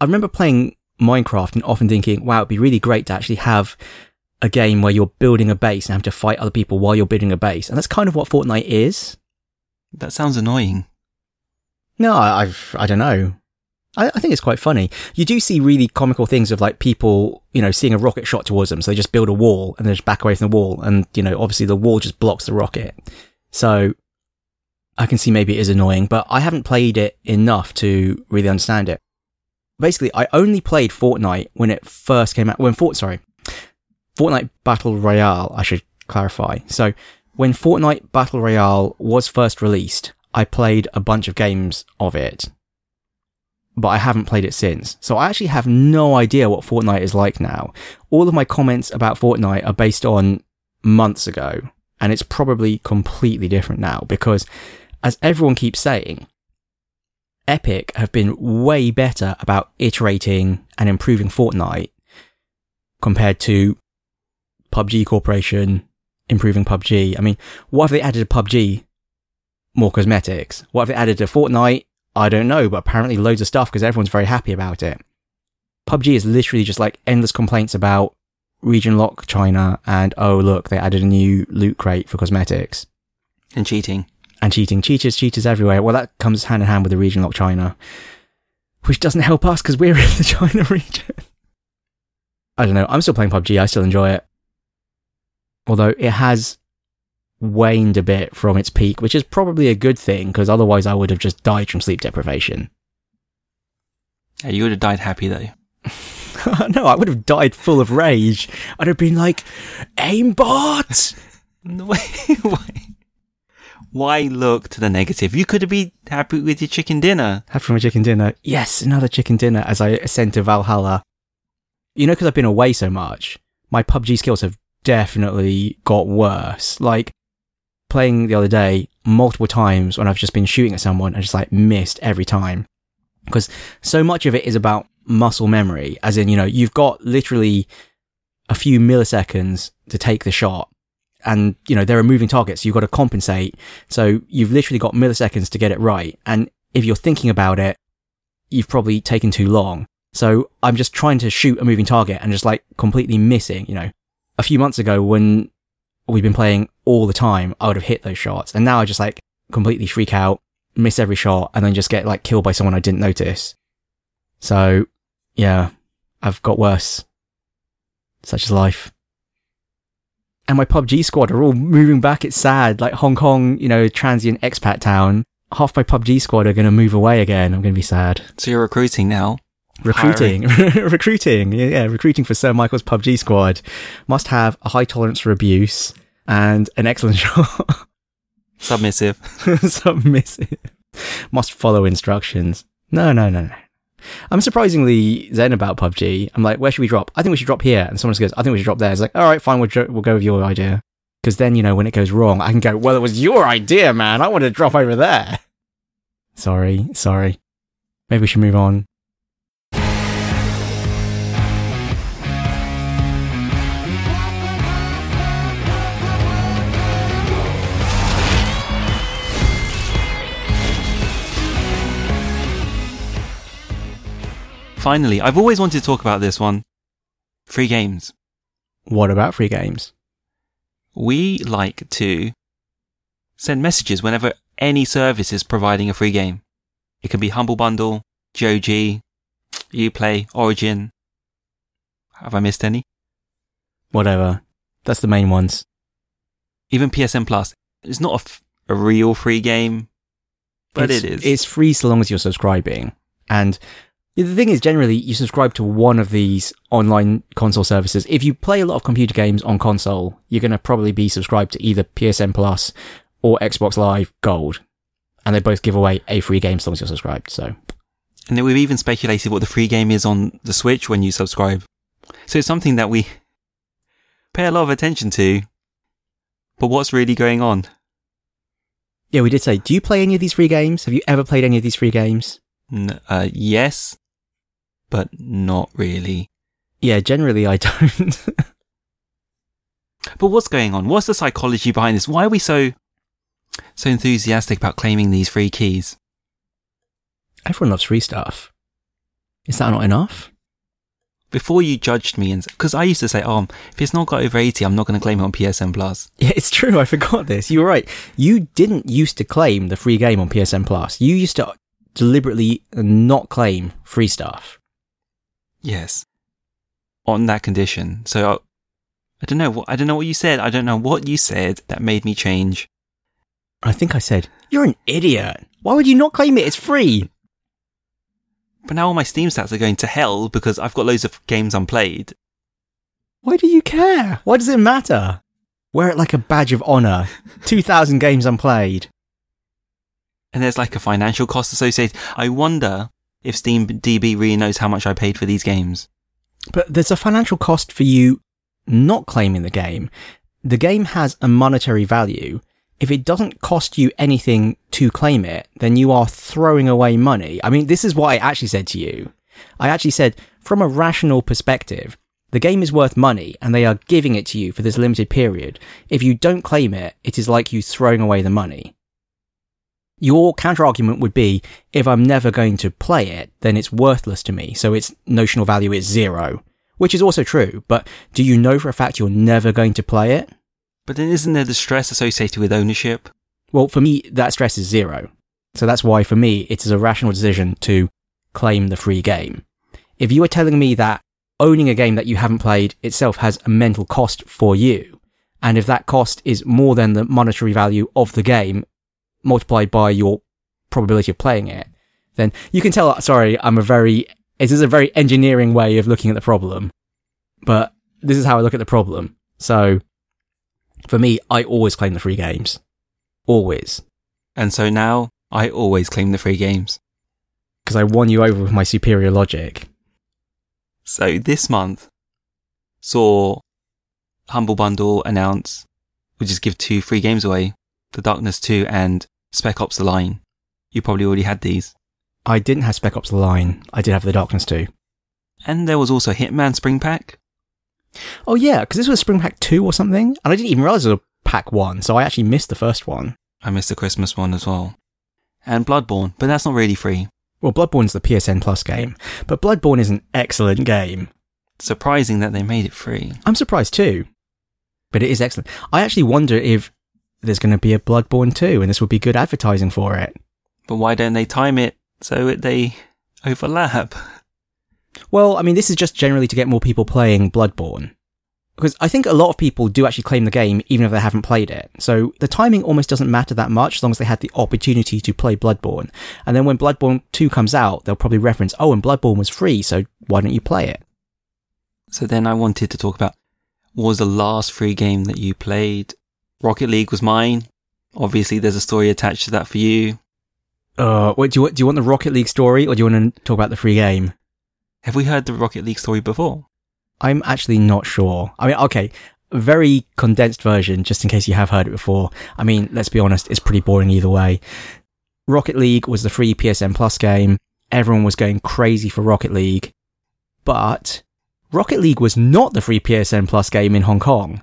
Speaker 2: I remember playing Minecraft and often thinking, wow, it'd be really great to actually have a game where you're building a base and have to fight other people while you're building a base. And that's kind of what Fortnite is.
Speaker 1: That sounds annoying.
Speaker 2: No, I've, I don't know. I, I think it's quite funny. You do see really comical things of like people, you know, seeing a rocket shot towards them. So they just build a wall and then just back away from the wall. And, you know, obviously the wall just blocks the rocket. So I can see maybe it is annoying, but I haven't played it enough to really understand it. Basically, I only played Fortnite when it first came out. When Fort, sorry, Fortnite Battle Royale, I should clarify. So when Fortnite Battle Royale was first released, I played a bunch of games of it, but I haven't played it since. So I actually have no idea what Fortnite is like now. All of my comments about Fortnite are based on months ago, and it's probably completely different now because, as everyone keeps saying, Epic have been way better about iterating and improving Fortnite compared to PUBG Corporation improving PUBG. I mean, what if they added to PUBG more cosmetics? What if they added to Fortnite? I don't know, but apparently loads of stuff because everyone's very happy about it. PUBG is literally just like endless complaints about region lock China and oh look, they added a new loot crate for cosmetics
Speaker 1: And cheating.
Speaker 2: and cheating. Cheaters, cheaters everywhere. Well, that comes hand in hand with the region lock China, which doesn't help us because we're in the China region. I don't know. I'm still playing PUBG. I still enjoy it. Although it has waned a bit from its peak, which is probably a good thing because otherwise I would have just died from sleep deprivation.
Speaker 1: Yeah, you would have died happy though.
Speaker 2: no, I would have died full of rage. I'd have been like, aimbot!
Speaker 1: Why? Why? Why look to the negative? You could have been happy with your chicken dinner.
Speaker 2: Have from a chicken dinner. Yes, another chicken dinner as I ascend to Valhalla. You know, because I've been away so much, my PUBG skills have definitely got worse. Like playing the other day multiple times when I've just been shooting at someone and just like missed every time. Because so much of it is about muscle memory, as in, you know, you've got literally a few milliseconds to take the shot. And, you know, there are moving targets. So you've got to compensate. So you've literally got milliseconds to get it right. And if you're thinking about it, you've probably taken too long. So I'm just trying to shoot a moving target and just like completely missing, you know, a few months ago when we've been playing all the time, I would have hit those shots. And now I just like completely freak out, miss every shot and then just get like killed by someone I didn't notice. So yeah, I've got worse. Such is life. And my PUBG squad are all moving back. It's sad. Like Hong Kong, you know, transient expat town. Half my PUBG squad are going to move away again. I'm going to be sad.
Speaker 1: So you're recruiting now?
Speaker 2: Recruiting, recruiting, yeah, yeah, recruiting for Sir Michael's PUBG squad. Must have a high tolerance for abuse and an excellent shot.
Speaker 1: Submissive.
Speaker 2: Submissive. Must follow instructions. No, no, no, no. I'm surprisingly zen about PUBG. I'm like, where should we drop? I think we should drop here. And someone goes, I think we should drop there. It's like, all right, fine, we'll, we'll go with your idea. Because then, you know, when it goes wrong, I can go, well, it was your idea, man. I wanted to drop over there. Sorry, sorry. Maybe we should move on.
Speaker 1: Finally, I've always wanted to talk about this one. Free games.
Speaker 2: What about free games?
Speaker 1: We like to send messages whenever any service is providing a free game. It can be Humble Bundle, GOG, Uplay, Origin. Have I missed any?
Speaker 2: Whatever. That's the main ones.
Speaker 1: Even PSN Plus. It's not a, f- a real free game, but
Speaker 2: it's,
Speaker 1: it is.
Speaker 2: It's free so long as you're subscribing. And the thing is, generally, you subscribe to one of these online console services. If you play a lot of computer games on console, you're going to probably be subscribed to either PSN Plus or Xbox Live Gold. And they both give away a free game as long as you're subscribed. So,
Speaker 1: and then we've even speculated what the free game is on the Switch when you subscribe. So it's something that we pay a lot of attention to. But what's really going on?
Speaker 2: Yeah, we did say, do you play any of these free games? Have you ever played any of these free games?
Speaker 1: N- uh, yes, but not really.
Speaker 2: Yeah, generally I don't.
Speaker 1: but what's going on? What's the psychology behind this? Why are we so so enthusiastic about claiming these free keys?
Speaker 2: Everyone loves free stuff. Is that not enough?
Speaker 1: Before you judged me, and because I used to say, "Oh, if it's not got over eighty, I'm not going to claim it on PSN Plus."
Speaker 2: Yeah, it's true. I forgot this. You were right. You didn't used to claim the free game on PSN Plus. You used to deliberately not claim free stuff.
Speaker 1: Yes. On that condition. So I, I don't know what I don't know what you said. I don't know what you said that made me change.
Speaker 2: I think I said, "You're an idiot. Why would you not claim it? It's free."
Speaker 1: But now all my Steam stats are going to hell because I've got loads of games unplayed.
Speaker 2: Why do you care? Why does it matter? Wear it like a badge of honor. 2,000 games unplayed.
Speaker 1: And there's like a financial cost associated. I wonder if Steam DB really knows how much I paid for these games.
Speaker 2: But there's a financial cost for you not claiming the game. The game has a monetary value. If it doesn't cost you anything to claim it, then you are throwing away money. I mean, this is what I actually said to you. I actually said, from a rational perspective, the game is worth money and they are giving it to you for this limited period. If you don't claim it, it is like you throwing away the money. Your counter argument would be, if I'm never going to play it, then it's worthless to me. So its notional value is zero, which is also true. But do you know for a fact you're never going to play it?
Speaker 1: But then isn't there the stress associated with ownership?
Speaker 2: Well, for me, that stress is zero. So that's why for me, it is a rational decision to claim the free game. If you are telling me that owning a game that you haven't played itself has a mental cost for you, and if that cost is more than the monetary value of the game multiplied by your probability of playing it, then you can tell, sorry, I'm a very, this is a very engineering way of looking at the problem, but this is how I look at the problem. So for me, I always claim the free games. Always.
Speaker 1: And so now I always claim the free games.
Speaker 2: Because I won you over with my superior logic.
Speaker 1: So this month saw Humble Bundle announce we just give two free games away, The Darkness 2 and Spec Ops The Line. You probably already had these.
Speaker 2: I didn't have Spec Ops The Line. I did have The Darkness too.
Speaker 1: And there was also Hitman Spring Pack.
Speaker 2: Oh yeah, because this was Spring Pack 2 or something. And I didn't even realize it was a Pack 1, so I actually missed the first one.
Speaker 1: I missed the Christmas one as well. And Bloodborne, but that's not really free.
Speaker 2: Well, Bloodborne's the PSN Plus game, but Bloodborne is an excellent game.
Speaker 1: Surprising that they made it free.
Speaker 2: I'm surprised too, but it is excellent. I actually wonder if there's going to be a Bloodborne 2 and this would be good advertising for it.
Speaker 1: But why don't they time it so it, they overlap?
Speaker 2: Well, I mean, this is just generally to get more people playing Bloodborne. Because I think a lot of people do actually claim the game even if they haven't played it. So the timing almost doesn't matter that much as long as they had the opportunity to play Bloodborne. And then when Bloodborne 2 comes out, they'll probably reference, oh, and Bloodborne was free, so why don't you play it?
Speaker 1: So then I wanted to talk about what was the last free game that you played? Rocket League was mine. Obviously, there's a story attached to that for you.
Speaker 2: Uh, what, do you, do you want the Rocket League story or do you want to talk about the free game?
Speaker 1: Have we heard the Rocket League story before?
Speaker 2: I'm actually not sure. I mean, okay, very condensed version, just in case you have heard it before. I mean, let's be honest, it's pretty boring either way. Rocket League was the free PSN Plus game. Everyone was going crazy for Rocket League. But Rocket League was not the free PSN Plus game in Hong Kong.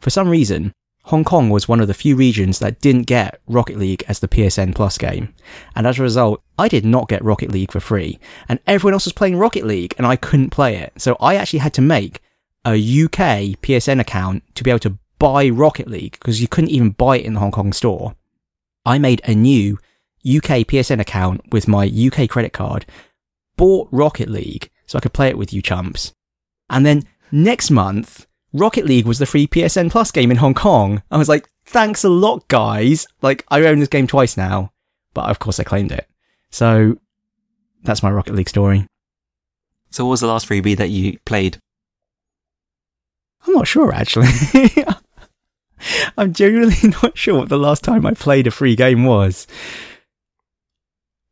Speaker 2: For some reason, Hong Kong was one of the few regions that didn't get Rocket League as the PSN Plus game. And as a result, I did not get Rocket League for free. And everyone else was playing Rocket League and I couldn't play it. So I actually had to make a UK PSN account to be able to buy Rocket League because you couldn't even buy it in the Hong Kong store. I made a new UK PSN account with my UK credit card, bought Rocket League so I could play it with you chumps. And then next month, Rocket League was the free PSN Plus game in Hong Kong. I was like, thanks a lot, guys. Like, I own this game twice now, but of course I claimed it. So that's my Rocket League story.
Speaker 1: So what was the last freebie that you played?
Speaker 2: I'm not sure actually. I'm genuinely not sure what the last time I played a free game was.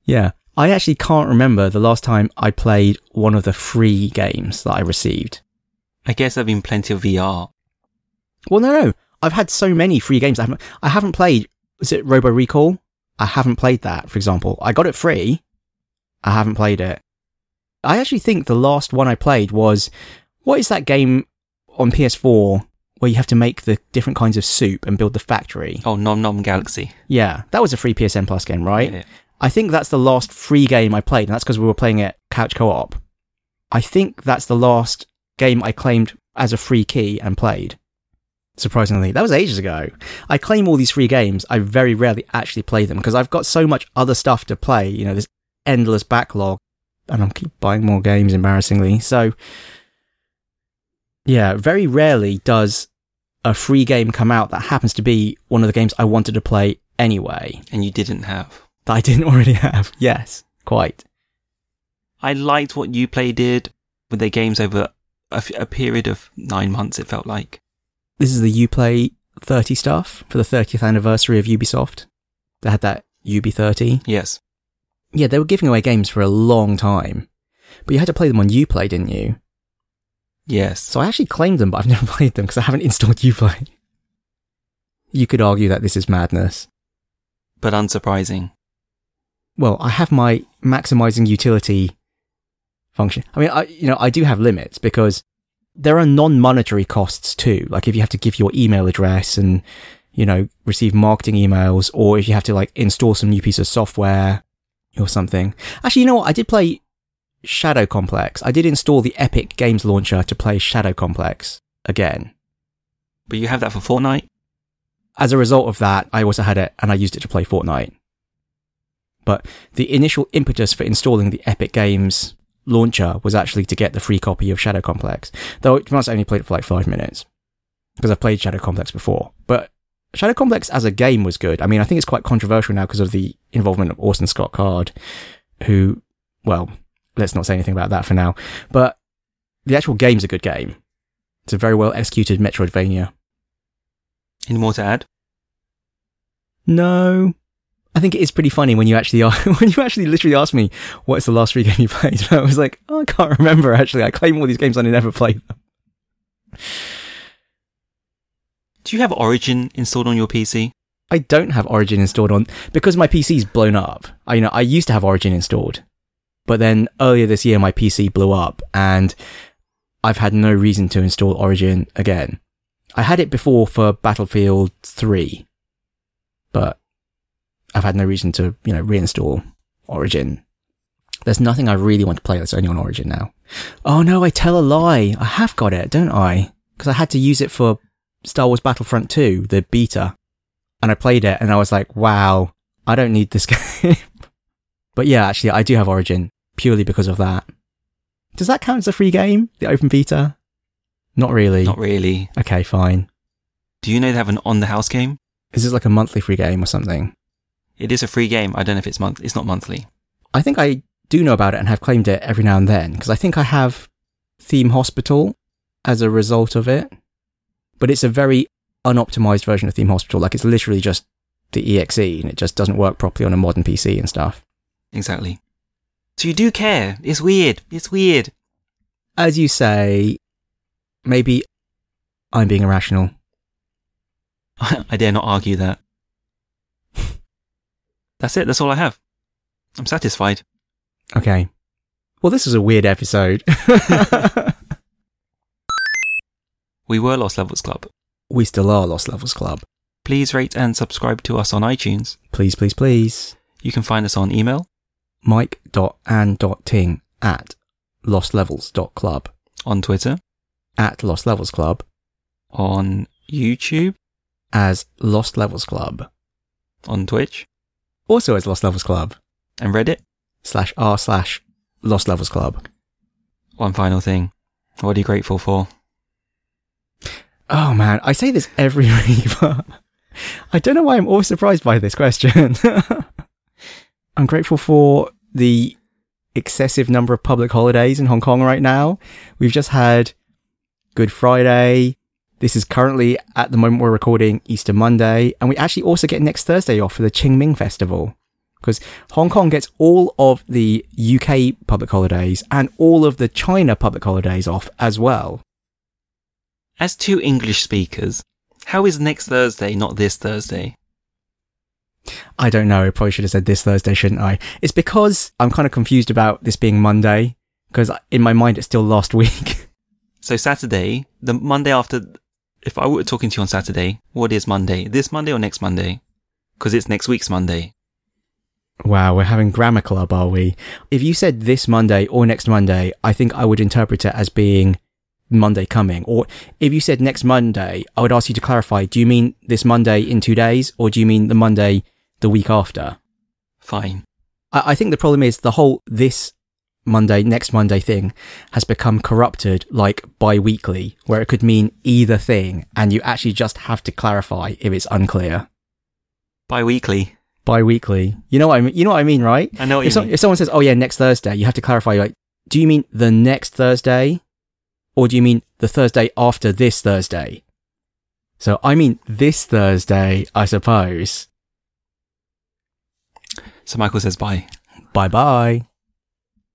Speaker 2: Yeah, I actually can't remember the last time I played one of the free games that I received.
Speaker 1: I guess there've been plenty of VR.
Speaker 2: Well, no, no. I've had so many free games. I haven't, I haven't played. Is it Robo Recall? I haven't played that, for example. I got it free. I haven't played it. I actually think the last one I played was what is that game on PS4 where you have to make the different kinds of soup and build the factory?
Speaker 1: Oh, Nom Nom Galaxy.
Speaker 2: Yeah, that was a free PSN Plus game, right?
Speaker 1: Yeah.
Speaker 2: I think that's the last free game I played, and that's because we were playing it couch co-op. I think that's the last game I claimed as a free key and played. Surprisingly, that was ages ago. I claim all these free games. I very rarely actually play them because I've got so much other stuff to play. You know, this endless backlog, and I'm keep buying more games. Embarrassingly, so yeah, very rarely does a free game come out that happens to be one of the games I wanted to play anyway
Speaker 1: And you didn't have.
Speaker 2: that I didn't already have. Yes, quite.
Speaker 1: I liked what you Uplay did with their games over a, f- a period of nine months, it felt like.
Speaker 2: This is the Uplay 30 stuff for the 30th anniversary of Ubisoft. They had that UB30.
Speaker 1: Yes.
Speaker 2: Yeah, they were giving away games for a long time. But you had to play them on Uplay, didn't you?
Speaker 1: Yes.
Speaker 2: So I actually claimed them, but I've never played them because I haven't installed Uplay. You could argue that this is madness.
Speaker 1: But unsurprising.
Speaker 2: Well, I have my maximizing utility function. I mean, I, you know, I do have limits because there are non-monetary costs too. Like if you have to give your email address and, you know, receive marketing emails or if you have to like install some new piece of software or something. Actually, you know what? I did play Shadow Complex. I did install the Epic Games Launcher to play Shadow Complex again.
Speaker 1: But you have that for Fortnite?
Speaker 2: As a result of that, I also had it and I used it to play Fortnite. But the initial impetus for installing the Epic Games launcher was actually to get the free copy of Shadow Complex. Though, to must only played it for like five minutes. Because I've played Shadow Complex before. But Shadow Complex as a game was good. I mean, I think it's quite controversial now because of the involvement of Orson Scott Card, who, well, let's not say anything about that for now. But the actual game's a good game. It's a very well executed Metroidvania.
Speaker 1: Any more to add?
Speaker 2: No. I think it is pretty funny when you actually are, when you actually literally ask me what's the last free game you played. And I was like, oh, I can't remember actually. I claim all these games and I never played them.
Speaker 1: Do you have Origin installed on your PC?
Speaker 2: I don't have Origin installed on because my PC's blown up. I you know I used to have Origin installed, but then earlier this year my PC blew up and I've had no reason to install Origin again. I had it before for Battlefield 3, but had no reason to, you know, reinstall Origin. There's nothing I really want to play that's only on Origin now. Oh no, I tell a lie. I have got it, don't I? Because I had to use it for Star Wars Battlefront 2, the beta. And I played it and I was like, wow, I don't need this game. but yeah, actually, I do have Origin purely because of that. Does that count as a free game? The open beta? Not really.
Speaker 1: Not really.
Speaker 2: Okay, fine.
Speaker 1: Do you know they have an on the house game?
Speaker 2: Is this like a monthly free game or something?
Speaker 1: It is a free game. I don't know if it's month. It's not monthly.
Speaker 2: I think I do know about it and have claimed it every now and then because I think I have Theme Hospital as a result of it. But it's a very unoptimized version of Theme Hospital. Like it's literally just the EXE and it just doesn't work properly on a modern PC and stuff.
Speaker 1: Exactly. So you do care. It's weird. It's weird.
Speaker 2: As you say, maybe I'm being irrational.
Speaker 1: I dare not argue that. That's it. That's all I have. I'm satisfied.
Speaker 2: Okay. Well, this was a weird episode.
Speaker 1: We were Lost Levels Club.
Speaker 2: we still are Lost Levels Club.
Speaker 1: Please rate and subscribe to us on iTunes.
Speaker 2: Please, please, please.
Speaker 1: You can find us on email,
Speaker 2: Mike.and.ting at lostlevels.club.
Speaker 1: on Twitter,
Speaker 2: At Lost Levels Club
Speaker 1: on YouTube,
Speaker 2: as Lost Levels Club.
Speaker 1: on Twitch,
Speaker 2: Also as Lost Levels Club.
Speaker 1: and Reddit.
Speaker 2: Slash r slash Lost Levels Club.
Speaker 1: One final thing. What are you grateful for?
Speaker 2: Oh man, I say this every week, but I don't know why I'm always surprised by this question. I'm grateful for the excessive number of public holidays in Hong Kong right now. We've just had Good Friday. This is currently, at the moment we're recording, Easter Monday. And we actually also get next Thursday off for the Qingming Festival. Because Hong Kong gets all of the UK public holidays and all of the China public holidays off as well.
Speaker 1: As two English speakers, how is next Thursday not this Thursday?
Speaker 2: I don't know. I probably should have said this Thursday, shouldn't I? It's because I'm kind of confused about this being Monday because in my mind it's still last week.
Speaker 1: So Saturday, the Monday after, if I were talking to you on Saturday, what is Monday? This Monday or next Monday? Because it's next week's Monday.
Speaker 2: wow, we're having grammar club, are we? If you said this Monday or next Monday, I think I would interpret it as being Monday coming. Or if you said next Monday, I would ask you to clarify, do you mean this Monday in two days or do you mean the Monday the week after?
Speaker 1: Fine.
Speaker 2: I, I think the problem is the whole this Monday, next Monday thing has become corrupted like bi-weekly, where it could mean either thing, and you actually just have to clarify if it's unclear.
Speaker 1: Bi-weekly.
Speaker 2: Bi-weekly, you know what I mean? You know what I mean, right?
Speaker 1: I know what
Speaker 2: If,
Speaker 1: you
Speaker 2: so-
Speaker 1: mean.
Speaker 2: if someone says, "Oh yeah, next Thursday," you have to clarify. Like, do you mean the next Thursday, or do you mean the Thursday after this Thursday? So I mean this Thursday, I suppose.
Speaker 1: So Michael says bye.
Speaker 2: Bye bye.